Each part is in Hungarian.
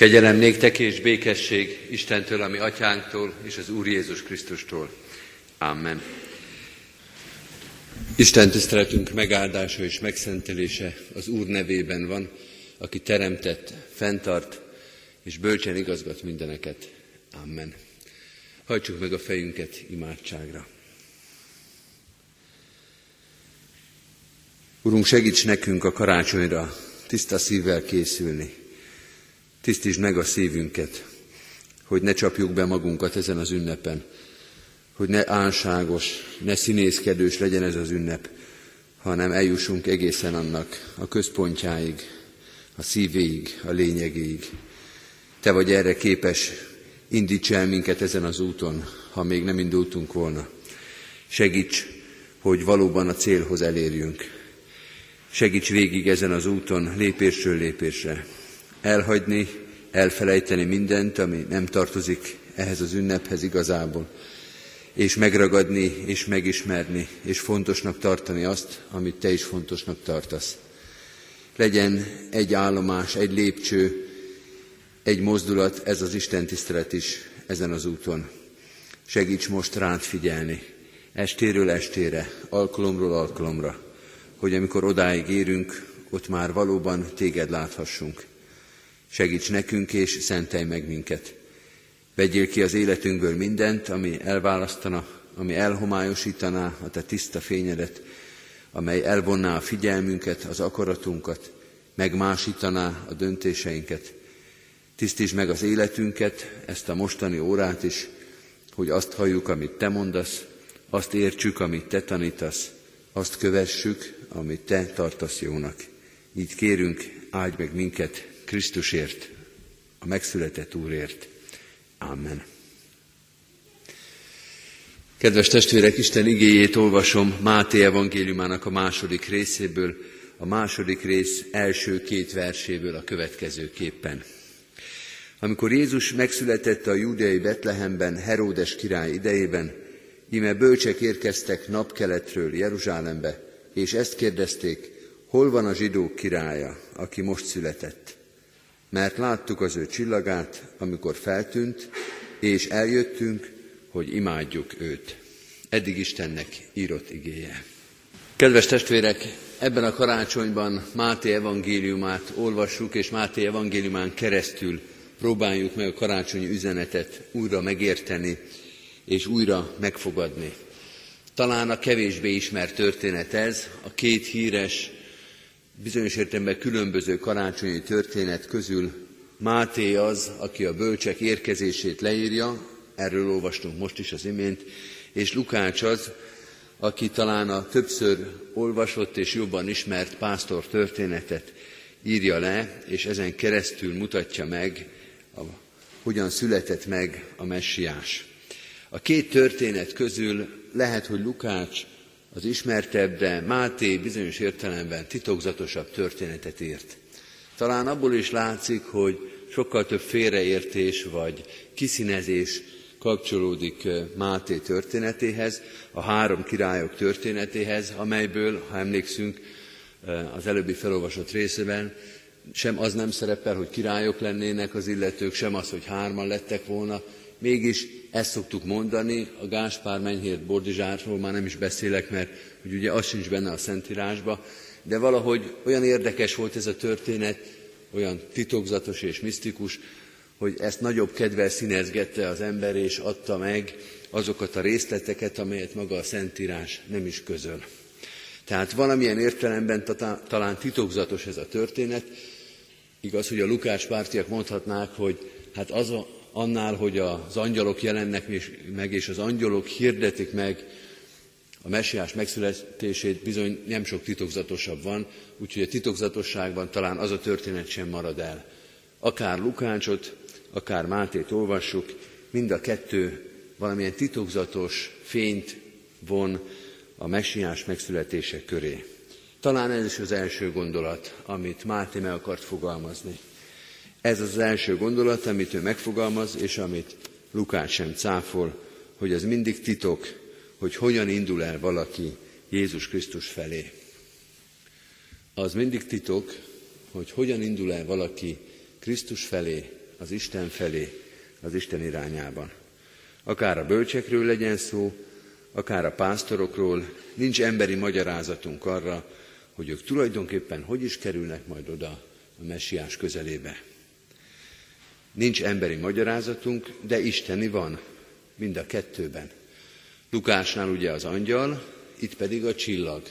Kegyelem néktek és békesség Istentől, ami atyánktól és az Úr Jézus Krisztustól. Amen. Isten tiszteletünk megáldása és megszentelése az Úr nevében van, aki teremtett, fenntart és bölcsen igazgat mindeneket. Amen. Hajtsuk meg a fejünket imádságra. Urunk, segíts nekünk a karácsonyra tiszta szívvel készülni. Tisztítsd meg a szívünket, hogy ne csapjuk be magunkat ezen az ünnepen, hogy ne álságos, ne színészkedős legyen ez az ünnep, hanem eljussunk egészen annak a központjáig, a szívéig, a lényegéig. Te vagy erre képes, indíts el minket ezen az úton, ha még nem indultunk volna. Segíts, hogy valóban a célhoz elérjünk. Segíts végig ezen az úton, lépésről lépésre. Elhagyni, elfelejteni mindent, ami nem tartozik ehhez az ünnephez igazából, és megragadni, és megismerni, és fontosnak tartani azt, amit te is fontosnak tartasz. Legyen egy állomás, egy lépcső, egy mozdulat, ez az Isten tisztelet is ezen az úton. Segíts most rád figyelni, estéről estére, alkalomról alkalomra, hogy amikor odáig érünk, ott már valóban téged láthassunk. Segíts nekünk és szentelj meg minket. Vegyél ki az életünkből mindent, ami elválasztana, ami elhomályosítaná a te tiszta fényedet, amely elvonná a figyelmünket, az akaratunkat, megmásítaná a döntéseinket. Tisztítsd meg az életünket, ezt a mostani órát is, hogy azt halljuk, amit te mondasz, azt értsük, amit te tanítasz, azt kövessük, amit te tartasz jónak. Így kérünk, áldj meg minket Krisztusért, a megszületett Úrért. Amen. Kedves testvérek, Isten igéjét olvasom Máté evangéliumának a második részéből, a második rész első két verséből a következőképpen. Amikor Jézus megszületett a júdeai Betlehemben Heródes király idejében, íme bölcsek érkeztek napkeletről Jeruzsálembe, és ezt kérdezték, hol van a zsidók királya, aki most született mert láttuk az ő csillagát, amikor feltűnt, és eljöttünk, hogy imádjuk őt. Eddig Istennek írott igéje. Kedves testvérek, ebben a karácsonyban Máté evangéliumát olvassuk, és Máté evangéliumán keresztül próbáljuk meg a karácsonyi üzenetet újra megérteni, és újra megfogadni. Talán a kevésbé ismert történet ez, a két híres bizonyos értelemben különböző karácsonyi történet közül Máté az, aki a bölcsek érkezését leírja, erről olvastunk most is az imént, és Lukács az, aki talán a többször olvasott és jobban ismert pásztor történetet írja le, és ezen keresztül mutatja meg, a, hogyan született meg a messiás. A két történet közül lehet, hogy Lukács az ismertebb, de Máté bizonyos értelemben titokzatosabb történetet írt. Talán abból is látszik, hogy sokkal több félreértés vagy kiszínezés kapcsolódik eh, Máté történetéhez, a három királyok történetéhez, amelyből, ha emlékszünk eh, az előbbi felolvasott részében, sem az nem szerepel, hogy királyok lennének az illetők, sem az, hogy hárman lettek volna, Mégis ezt szoktuk mondani, a Gáspár Menyhért Bordizsárról már nem is beszélek, mert hogy ugye az sincs benne a Szentírásba, de valahogy olyan érdekes volt ez a történet, olyan titokzatos és misztikus, hogy ezt nagyobb kedvel színezgette az ember, és adta meg azokat a részleteket, amelyet maga a Szentírás nem is közöl. Tehát valamilyen értelemben talán titokzatos ez a történet. Igaz, hogy a Lukács pártiak mondhatnák, hogy hát az a, annál, hogy az angyalok jelennek meg, és az angyalok hirdetik meg a messiás megszületését, bizony nem sok titokzatosabb van, úgyhogy a titokzatosságban talán az a történet sem marad el. Akár Lukácsot, akár Mátét olvassuk, mind a kettő valamilyen titokzatos fényt von a messiás megszületése köré. Talán ez is az első gondolat, amit Máté meg akart fogalmazni. Ez az első gondolat, amit ő megfogalmaz, és amit Lukács sem cáfol, hogy ez mindig titok, hogy hogyan indul el valaki Jézus Krisztus felé. Az mindig titok, hogy hogyan indul el valaki Krisztus felé, az Isten felé, az Isten irányában. Akár a bölcsekről legyen szó, akár a pásztorokról, nincs emberi magyarázatunk arra, hogy ők tulajdonképpen hogy is kerülnek majd oda a messiás közelébe. Nincs emberi magyarázatunk, de isteni van, mind a kettőben. Lukásnál ugye az angyal, itt pedig a csillag.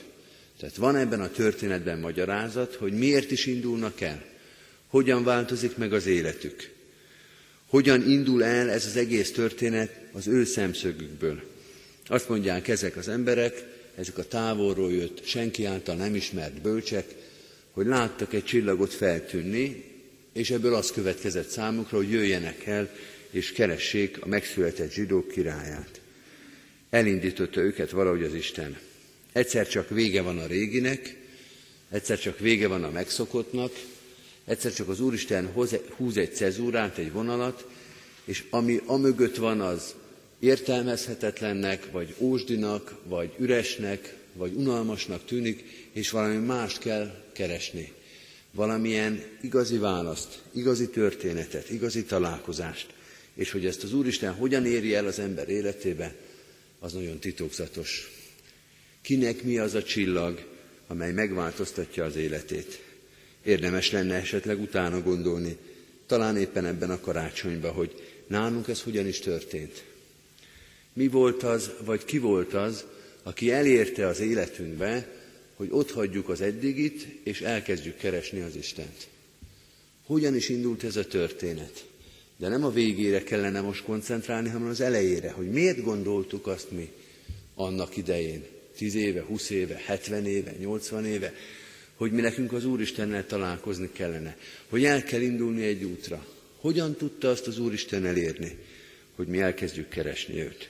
Tehát van ebben a történetben magyarázat, hogy miért is indulnak el, hogyan változik meg az életük, hogyan indul el ez az egész történet az ő szemszögükből. Azt mondják ezek az emberek, ezek a távolról jött, senki által nem ismert bölcsek, hogy láttak egy csillagot feltűnni, és ebből az következett számukra, hogy jöjjenek el, és keressék a megszületett zsidók királyát. Elindította őket valahogy az Isten. Egyszer csak vége van a réginek, egyszer csak vége van a megszokottnak, egyszer csak az Úristen húz egy cezúrát, egy vonalat, és ami amögött van, az értelmezhetetlennek, vagy ósdinak, vagy üresnek, vagy unalmasnak tűnik, és valami mást kell keresni. Valamilyen igazi választ, igazi történetet, igazi találkozást. És hogy ezt az Úristen hogyan éri el az ember életébe, az nagyon titokzatos. Kinek mi az a csillag, amely megváltoztatja az életét? Érdemes lenne esetleg utána gondolni, talán éppen ebben a karácsonyban, hogy nálunk ez hogyan is történt. Mi volt az, vagy ki volt az, aki elérte az életünkbe, hogy ott hagyjuk az eddigit, és elkezdjük keresni az Istent. Hogyan is indult ez a történet? De nem a végére kellene most koncentrálni, hanem az elejére, hogy miért gondoltuk azt mi annak idején, 10 éve, 20 éve, 70 éve, 80 éve, hogy mi nekünk az Úristennel találkozni kellene, hogy el kell indulni egy útra. Hogyan tudta azt az Úristen elérni, hogy mi elkezdjük keresni őt?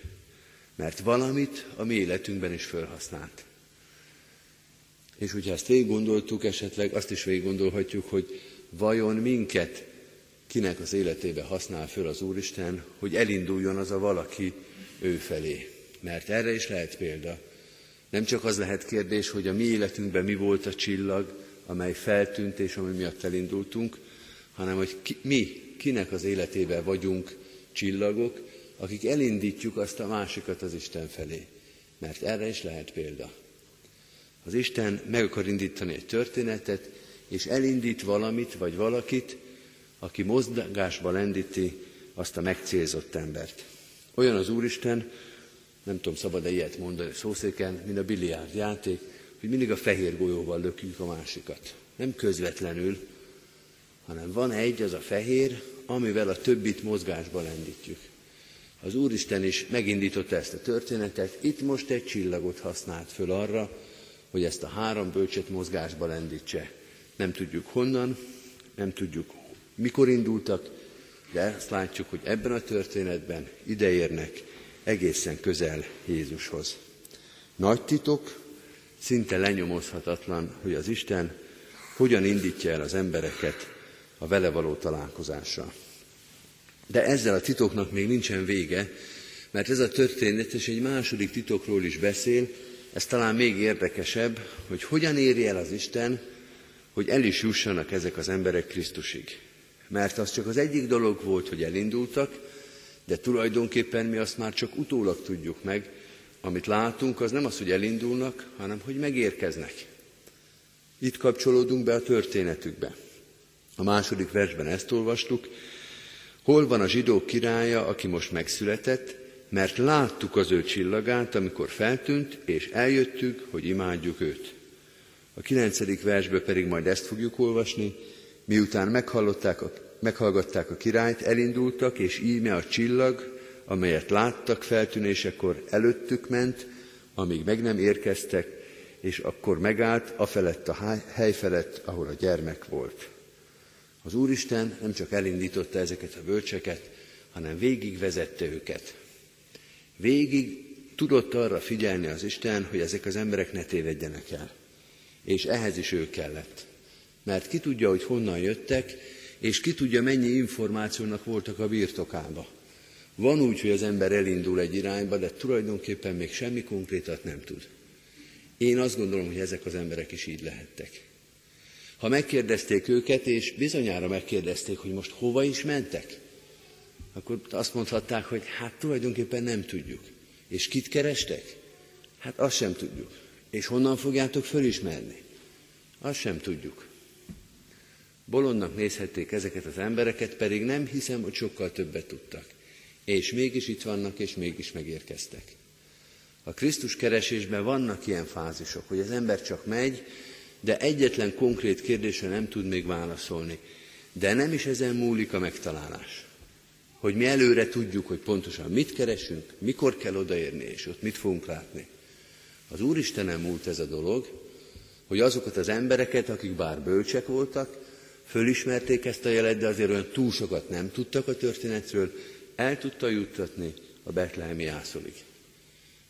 Mert valamit a mi életünkben is felhasznált. És hogyha ezt végig gondoltuk, esetleg azt is végig gondolhatjuk, hogy vajon minket kinek az életébe használ föl az Úristen, hogy elinduljon az a valaki ő felé. Mert erre is lehet példa. Nem csak az lehet kérdés, hogy a mi életünkben mi volt a csillag, amely feltűnt és ami miatt elindultunk, hanem hogy ki, mi kinek az életébe vagyunk csillagok, akik elindítjuk azt a másikat az Isten felé. Mert erre is lehet példa. Az Isten meg akar indítani egy történetet, és elindít valamit vagy valakit, aki mozgásba lendíti azt a megcélzott embert. Olyan az Úristen, nem tudom, szabad-e ilyet mondani szószéken, mint a biliárd játék, hogy mindig a fehér golyóval lökjük a másikat. Nem közvetlenül, hanem van egy, az a fehér, amivel a többit mozgásba lendítjük. Az Úristen is megindította ezt a történetet, itt most egy csillagot használt föl arra, hogy ezt a három bölcset mozgásba lendítse. Nem tudjuk honnan, nem tudjuk mikor indultak, de azt látjuk, hogy ebben a történetben ideérnek egészen közel Jézushoz. Nagy titok, szinte lenyomozhatatlan, hogy az Isten hogyan indítja el az embereket a vele való találkozásra. De ezzel a titoknak még nincsen vége, mert ez a történet és egy második titokról is beszél, ez talán még érdekesebb, hogy hogyan éri el az Isten, hogy el is jussanak ezek az emberek Krisztusig. Mert az csak az egyik dolog volt, hogy elindultak, de tulajdonképpen mi azt már csak utólag tudjuk meg, amit látunk, az nem az, hogy elindulnak, hanem hogy megérkeznek. Itt kapcsolódunk be a történetükbe. A második versben ezt olvastuk, hol van a zsidók királya, aki most megszületett, mert láttuk az ő csillagát, amikor feltűnt, és eljöttük, hogy imádjuk őt. A kilencedik versből pedig majd ezt fogjuk olvasni, miután meghallották a, meghallgatták a királyt, elindultak, és íme a csillag, amelyet láttak feltűnésekor, előttük ment, amíg meg nem érkeztek, és akkor megállt a felett a hely felett, ahol a gyermek volt. Az Úristen nem csak elindította ezeket a bölcseket, hanem végigvezette őket. Végig tudott arra figyelni az Isten, hogy ezek az emberek ne tévedjenek el. És ehhez is ő kellett. Mert ki tudja, hogy honnan jöttek, és ki tudja, mennyi információnak voltak a birtokába. Van úgy, hogy az ember elindul egy irányba, de tulajdonképpen még semmi konkrétat nem tud. Én azt gondolom, hogy ezek az emberek is így lehettek. Ha megkérdezték őket, és bizonyára megkérdezték, hogy most hova is mentek, akkor azt mondhatták, hogy hát tulajdonképpen nem tudjuk. És kit kerestek? Hát azt sem tudjuk. És honnan fogjátok fölismerni? Azt sem tudjuk. Bolondnak nézhették ezeket az embereket, pedig nem hiszem, hogy sokkal többet tudtak. És mégis itt vannak, és mégis megérkeztek. A Krisztus keresésben vannak ilyen fázisok, hogy az ember csak megy, de egyetlen konkrét kérdésre nem tud még válaszolni. De nem is ezen múlik a megtalálás. Hogy mi előre tudjuk, hogy pontosan mit keresünk, mikor kell odaérni, és ott mit fogunk látni. Az Úristenen múlt ez a dolog, hogy azokat az embereket, akik bár bölcsek voltak, fölismerték ezt a jelet, de azért olyan túl sokat nem tudtak a történetről, el tudta juttatni a betlehemi ászolig.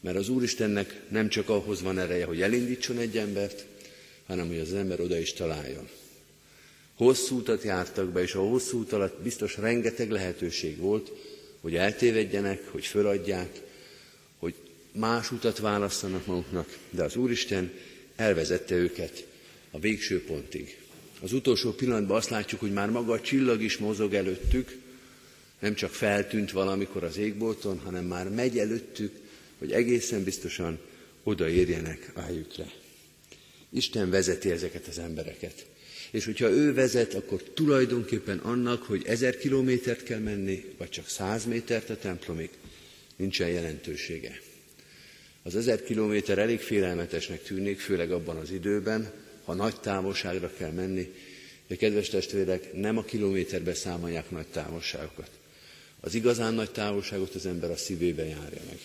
Mert az Úristennek nem csak ahhoz van ereje, hogy elindítson egy embert, hanem hogy az ember oda is találjon. Hosszú utat jártak be, és a hosszú út alatt biztos rengeteg lehetőség volt, hogy eltévedjenek, hogy föladják, hogy más utat választanak maguknak, de az Úristen elvezette őket a végső pontig. Az utolsó pillanatban azt látjuk, hogy már maga a csillag is mozog előttük, nem csak feltűnt valamikor az égbolton, hanem már megy előttük, hogy egészen biztosan odaérjenek a helyükre. Isten vezeti ezeket az embereket. És hogyha ő vezet, akkor tulajdonképpen annak, hogy ezer kilométert kell menni, vagy csak száz métert a templomig, nincsen jelentősége. Az ezer kilométer elég félelmetesnek tűnik, főleg abban az időben, ha nagy távolságra kell menni, de kedves testvérek, nem a kilométerbe számolják nagy távolságokat. Az igazán nagy távolságot az ember a szívébe járja meg.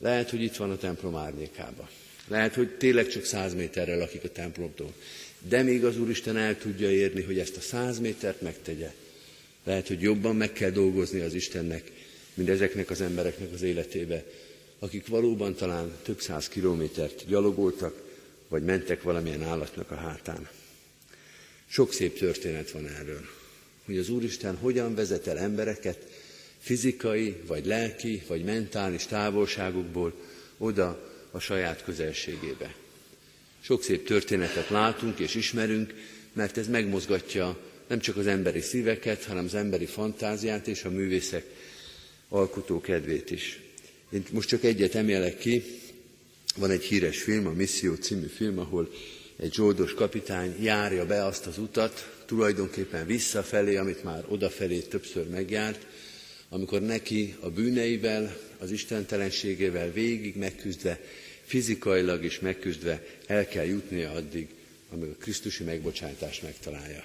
Lehet, hogy itt van a templom árnyékába. Lehet, hogy tényleg csak száz méterre lakik a templomtól. De még az Úristen el tudja érni, hogy ezt a száz métert megtegye. Lehet, hogy jobban meg kell dolgozni az Istennek, mint ezeknek az embereknek az életébe, akik valóban talán több száz kilométert gyalogoltak, vagy mentek valamilyen állatnak a hátán. Sok szép történet van erről, hogy az Úristen hogyan vezet el embereket fizikai, vagy lelki, vagy mentális távolságokból oda a saját közelségébe. Sok szép történetet látunk és ismerünk, mert ez megmozgatja nem csak az emberi szíveket, hanem az emberi fantáziát és a művészek alkotó kedvét is. Én most csak egyet emelek ki, van egy híres film, a Misszió című film, ahol egy zsoldos kapitány járja be azt az utat, tulajdonképpen visszafelé, amit már odafelé többször megjárt, amikor neki a bűneivel, az istentelenségével végig megküzdve, fizikailag is megküzdve el kell jutnia addig, amíg a Krisztusi megbocsátást megtalálja.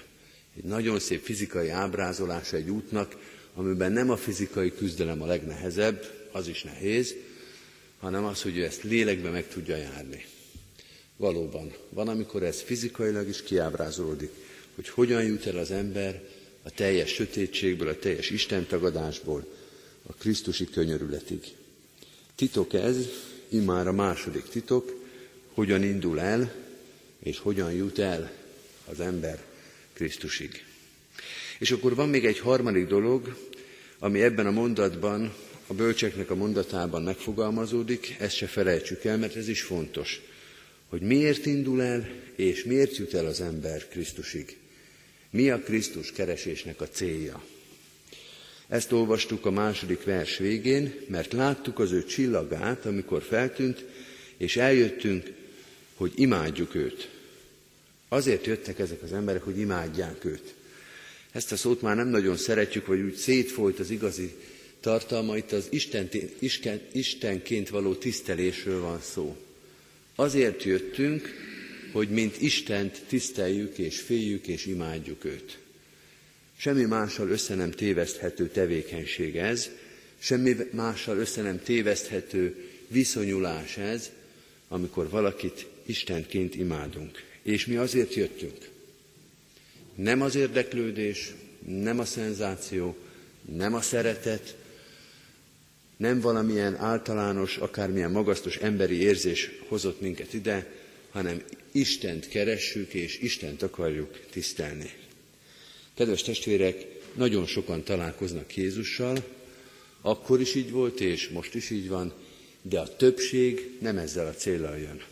Egy nagyon szép fizikai ábrázolása egy útnak, amiben nem a fizikai küzdelem a legnehezebb, az is nehéz, hanem az, hogy ő ezt lélekbe meg tudja járni. Valóban, van, amikor ez fizikailag is kiábrázolódik, hogy hogyan jut el az ember a teljes sötétségből, a teljes istentagadásból a Krisztusi könyörületig. Titok ez, immár a második titok, hogyan indul el, és hogyan jut el az ember Krisztusig. És akkor van még egy harmadik dolog, ami ebben a mondatban, a bölcseknek a mondatában megfogalmazódik, ezt se felejtsük el, mert ez is fontos, hogy miért indul el, és miért jut el az ember Krisztusig. Mi a Krisztus keresésnek a célja? Ezt olvastuk a második vers végén, mert láttuk az ő csillagát, amikor feltűnt, és eljöttünk, hogy imádjuk őt. Azért jöttek ezek az emberek, hogy imádják őt. Ezt a szót már nem nagyon szeretjük, vagy úgy szétfolyt az igazi tartalma, itt az Isten, Istenként való tisztelésről van szó. Azért jöttünk, hogy mint Istent tiszteljük és féljük és imádjuk őt. Semmi mással össze nem téveszthető tevékenység ez, semmi mással össze nem téveszthető viszonyulás ez, amikor valakit Istenként imádunk. És mi azért jöttünk. Nem az érdeklődés, nem a szenzáció, nem a szeretet, nem valamilyen általános, akármilyen magasztos emberi érzés hozott minket ide, hanem Istent keressük, és Istent akarjuk tisztelni. Kedves testvérek, nagyon sokan találkoznak Jézussal, akkor is így volt, és most is így van, de a többség nem ezzel a célral jön,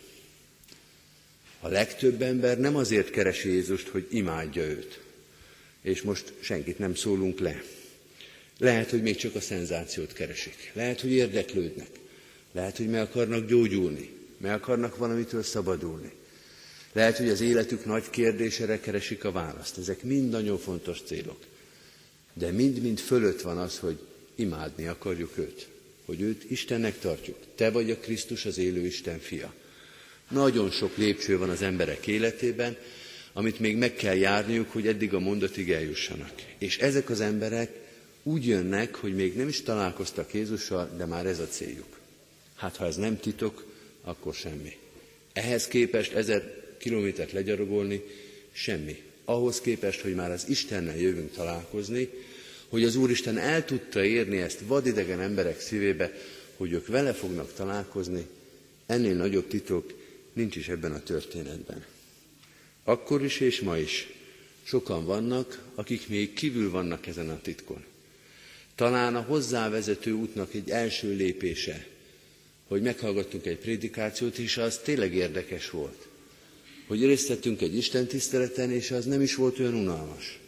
A legtöbb ember nem azért keresi Jézust, hogy imádja őt. És most senkit nem szólunk le. Lehet, hogy még csak a szenzációt keresik. Lehet, hogy érdeklődnek. Lehet, hogy meg akarnak gyógyulni. Meg akarnak valamitől szabadulni. Lehet, hogy az életük nagy kérdésére keresik a választ. Ezek mind nagyon fontos célok. De mind-mind fölött van az, hogy imádni akarjuk őt. Hogy őt Istennek tartjuk. Te vagy a Krisztus, az élő Isten fia. Nagyon sok lépcső van az emberek életében, amit még meg kell járniuk, hogy eddig a mondatig eljussanak. És ezek az emberek úgy jönnek, hogy még nem is találkoztak Jézussal, de már ez a céljuk. Hát ha ez nem titok, akkor semmi. Ehhez képest ezer kilométert legyarogolni, semmi. Ahhoz képest, hogy már az Istennel jövünk találkozni, hogy az Úristen el tudta érni ezt vadidegen emberek szívébe, hogy ők vele fognak találkozni, ennél nagyobb titok nincs is ebben a történetben. Akkor is és ma is sokan vannak, akik még kívül vannak ezen a titkon. Talán a hozzávezető útnak egy első lépése, hogy meghallgattunk egy prédikációt, és az tényleg érdekes volt. Hogy részt vettünk egy Isten tiszteleten, és az nem is volt olyan unalmas.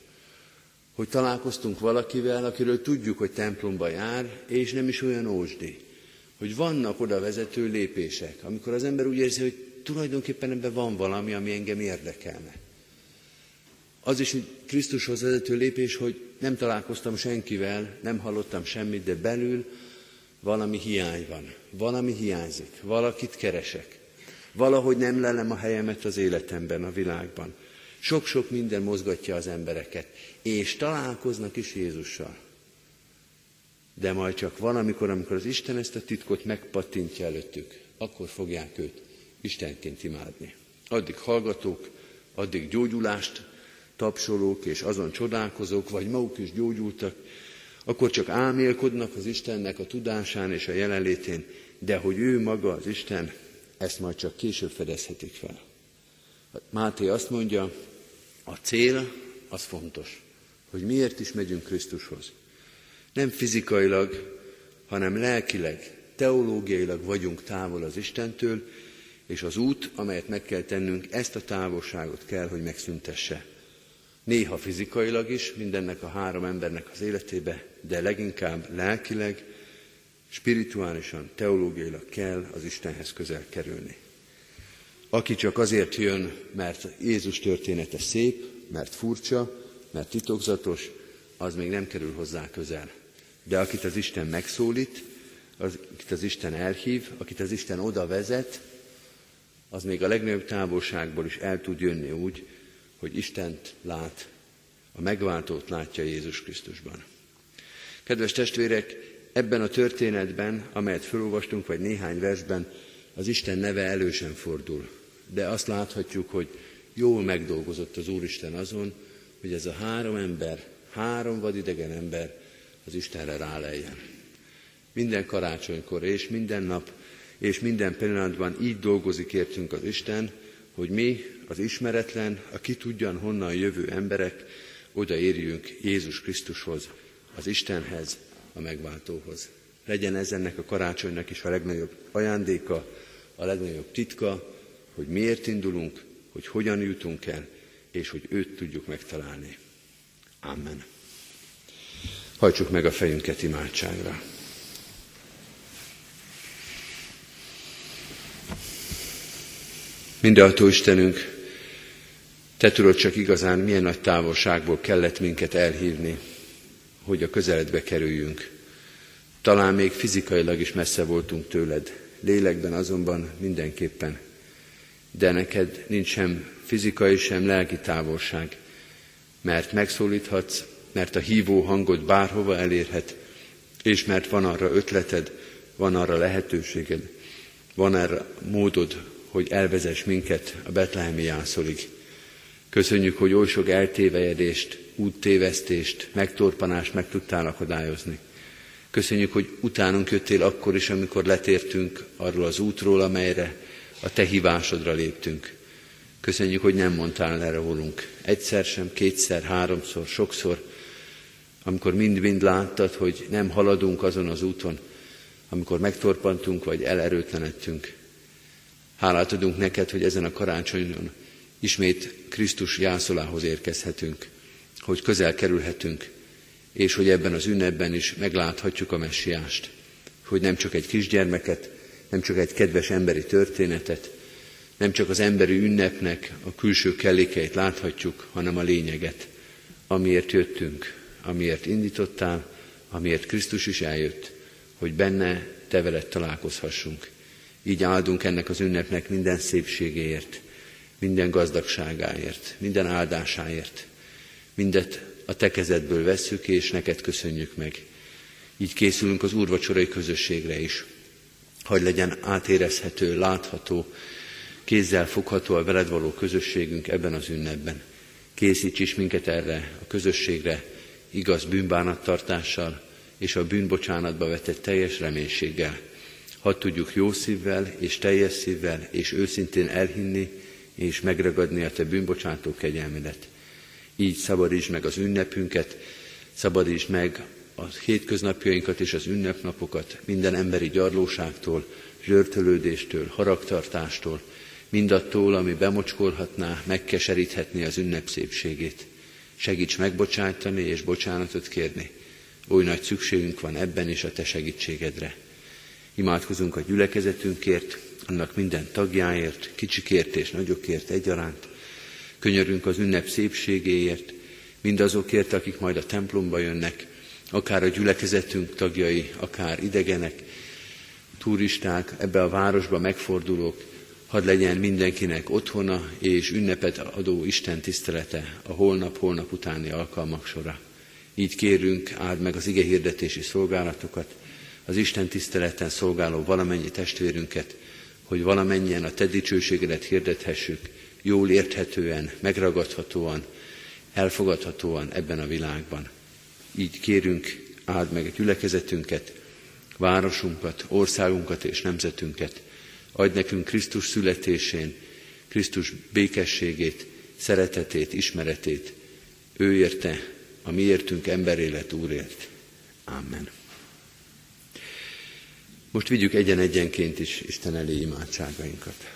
Hogy találkoztunk valakivel, akiről tudjuk, hogy templomba jár, és nem is olyan ósdi. Hogy vannak oda vezető lépések, amikor az ember úgy érzi, hogy tulajdonképpen ebben van valami, ami engem érdekelne. Az is egy Krisztushoz vezető lépés, hogy nem találkoztam senkivel, nem hallottam semmit, de belül valami hiány van. Valami hiányzik. Valakit keresek. Valahogy nem lelem a helyemet az életemben, a világban. Sok-sok minden mozgatja az embereket. És találkoznak is Jézussal. De majd csak van, amikor, az Isten ezt a titkot megpattintja előttük, akkor fogják őt Istenként imádni. Addig hallgatók, addig gyógyulást tapsolók és azon csodálkozók, vagy maguk is gyógyultak, akkor csak álmélkodnak az Istennek a tudásán és a jelenlétén, de hogy ő maga az Isten, ezt majd csak később fedezhetik fel. Máté azt mondja, a cél az fontos, hogy miért is megyünk Krisztushoz. Nem fizikailag, hanem lelkileg, teológiailag vagyunk távol az Istentől, és az út, amelyet meg kell tennünk, ezt a távolságot kell, hogy megszüntesse. Néha fizikailag is, mindennek a három embernek az életébe, de leginkább lelkileg, spirituálisan, teológiailag kell az Istenhez közel kerülni. Aki csak azért jön, mert Jézus története szép, mert furcsa, mert titokzatos, az még nem kerül hozzá közel. De akit az Isten megszólít, az, akit az Isten elhív, akit az Isten oda vezet, az még a legnagyobb távolságból is el tud jönni úgy, hogy Istent lát, a megváltót látja Jézus Krisztusban. Kedves testvérek, ebben a történetben, amelyet felolvastunk, vagy néhány versben, az Isten neve elősen fordul. De azt láthatjuk, hogy jól megdolgozott az Úristen azon, hogy ez a három ember, három vadidegen ember az Istenre rálejjen. Minden karácsonykor és minden nap és minden pillanatban így dolgozik értünk az Isten, hogy mi, az ismeretlen, a ki tudjan honnan jövő emberek, odaérjünk Jézus Krisztushoz, az Istenhez, a megváltóhoz. Legyen ez ennek a karácsonynak is a legnagyobb ajándéka, a legnagyobb titka, hogy miért indulunk, hogy hogyan jutunk el, és hogy őt tudjuk megtalálni. Amen. Hajtsuk meg a fejünket imádságra. Mindenható Istenünk, Te tudod csak igazán, milyen nagy távolságból kellett minket elhívni, hogy a közeledbe kerüljünk. Talán még fizikailag is messze voltunk tőled, lélekben azonban mindenképpen. De neked nincs sem fizikai, sem lelki távolság, mert megszólíthatsz, mert a hívó hangod bárhova elérhet, és mert van arra ötleted, van arra lehetőséged, van arra módod, hogy elvezess minket a betlehemi jászolig. Köszönjük, hogy oly sok eltévejedést, úttévesztést, megtorpanást meg tudtál akadályozni. Köszönjük, hogy utánunk jöttél akkor is, amikor letértünk arról az útról, amelyre a te hívásodra léptünk. Köszönjük, hogy nem mondtál erre rólunk. Egyszer sem, kétszer, háromszor, sokszor, amikor mind-mind láttad, hogy nem haladunk azon az úton, amikor megtorpantunk vagy elerőtlenedtünk. Hálát adunk neked, hogy ezen a karácsonyon ismét Krisztus jászolához érkezhetünk, hogy közel kerülhetünk, és hogy ebben az ünnepben is megláthatjuk a messiást, hogy nem csak egy kisgyermeket, nem csak egy kedves emberi történetet, nem csak az emberi ünnepnek a külső kellékeit láthatjuk, hanem a lényeget, amiért jöttünk, amiért indítottál, amiért Krisztus is eljött, hogy benne te veled találkozhassunk. Így áldunk ennek az ünnepnek minden szépségéért, minden gazdagságáért, minden áldásáért. Mindet a te kezedből vesszük, és neked köszönjük meg. Így készülünk az úrvacsorai közösségre is. Hogy legyen átérezhető, látható, kézzel fogható a veled való közösségünk ebben az ünnepben. Készíts is minket erre a közösségre, igaz bűnbánattartással és a bűnbocsánatba vetett teljes reménységgel. Hadd tudjuk jó szívvel és teljes szívvel és őszintén elhinni és megragadni a Te bűnbocsátó kegyelmedet. Így szabadítsd meg az ünnepünket, szabadítsd meg a hétköznapjainkat és az ünnepnapokat minden emberi gyarlóságtól, zsörtölődéstől, haragtartástól, mindattól, ami bemocskolhatná, megkeseríthetné az ünnep szépségét. Segíts megbocsájtani és bocsánatot kérni. Oly nagy szükségünk van ebben is a Te segítségedre. Imádkozunk a gyülekezetünkért, annak minden tagjáért, kicsikért és nagyokért egyaránt. Könyörünk az ünnep szépségéért, mindazokért, akik majd a templomba jönnek, akár a gyülekezetünk tagjai, akár idegenek, turisták, ebbe a városba megfordulók, hadd legyen mindenkinek otthona és ünnepet adó Isten tisztelete a holnap-holnap utáni alkalmak sora. Így kérünk, áld meg az igehirdetési szolgálatokat, az Isten tiszteleten szolgáló valamennyi testvérünket, hogy valamennyien a Te dicsőségedet hirdethessük, jól érthetően, megragadhatóan, elfogadhatóan ebben a világban. Így kérünk, áld meg a gyülekezetünket, városunkat, országunkat és nemzetünket, adj nekünk Krisztus születésén, Krisztus békességét, szeretetét, ismeretét. Ő érte, a mi értünk emberélet Úrért. Amen. Most vigyük egyen-egyenként is Isten elé imádságainkat.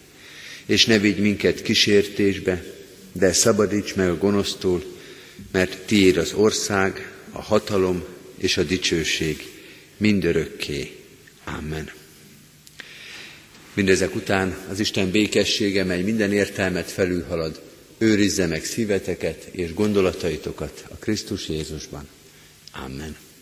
És ne vigy minket kísértésbe, de szabadíts meg a gonosztól, mert tiéd az ország, a hatalom és a dicsőség mindörökké. Amen. Mindezek után az Isten békessége, mely minden értelmet felülhalad, őrizze meg szíveteket és gondolataitokat a Krisztus Jézusban. Amen.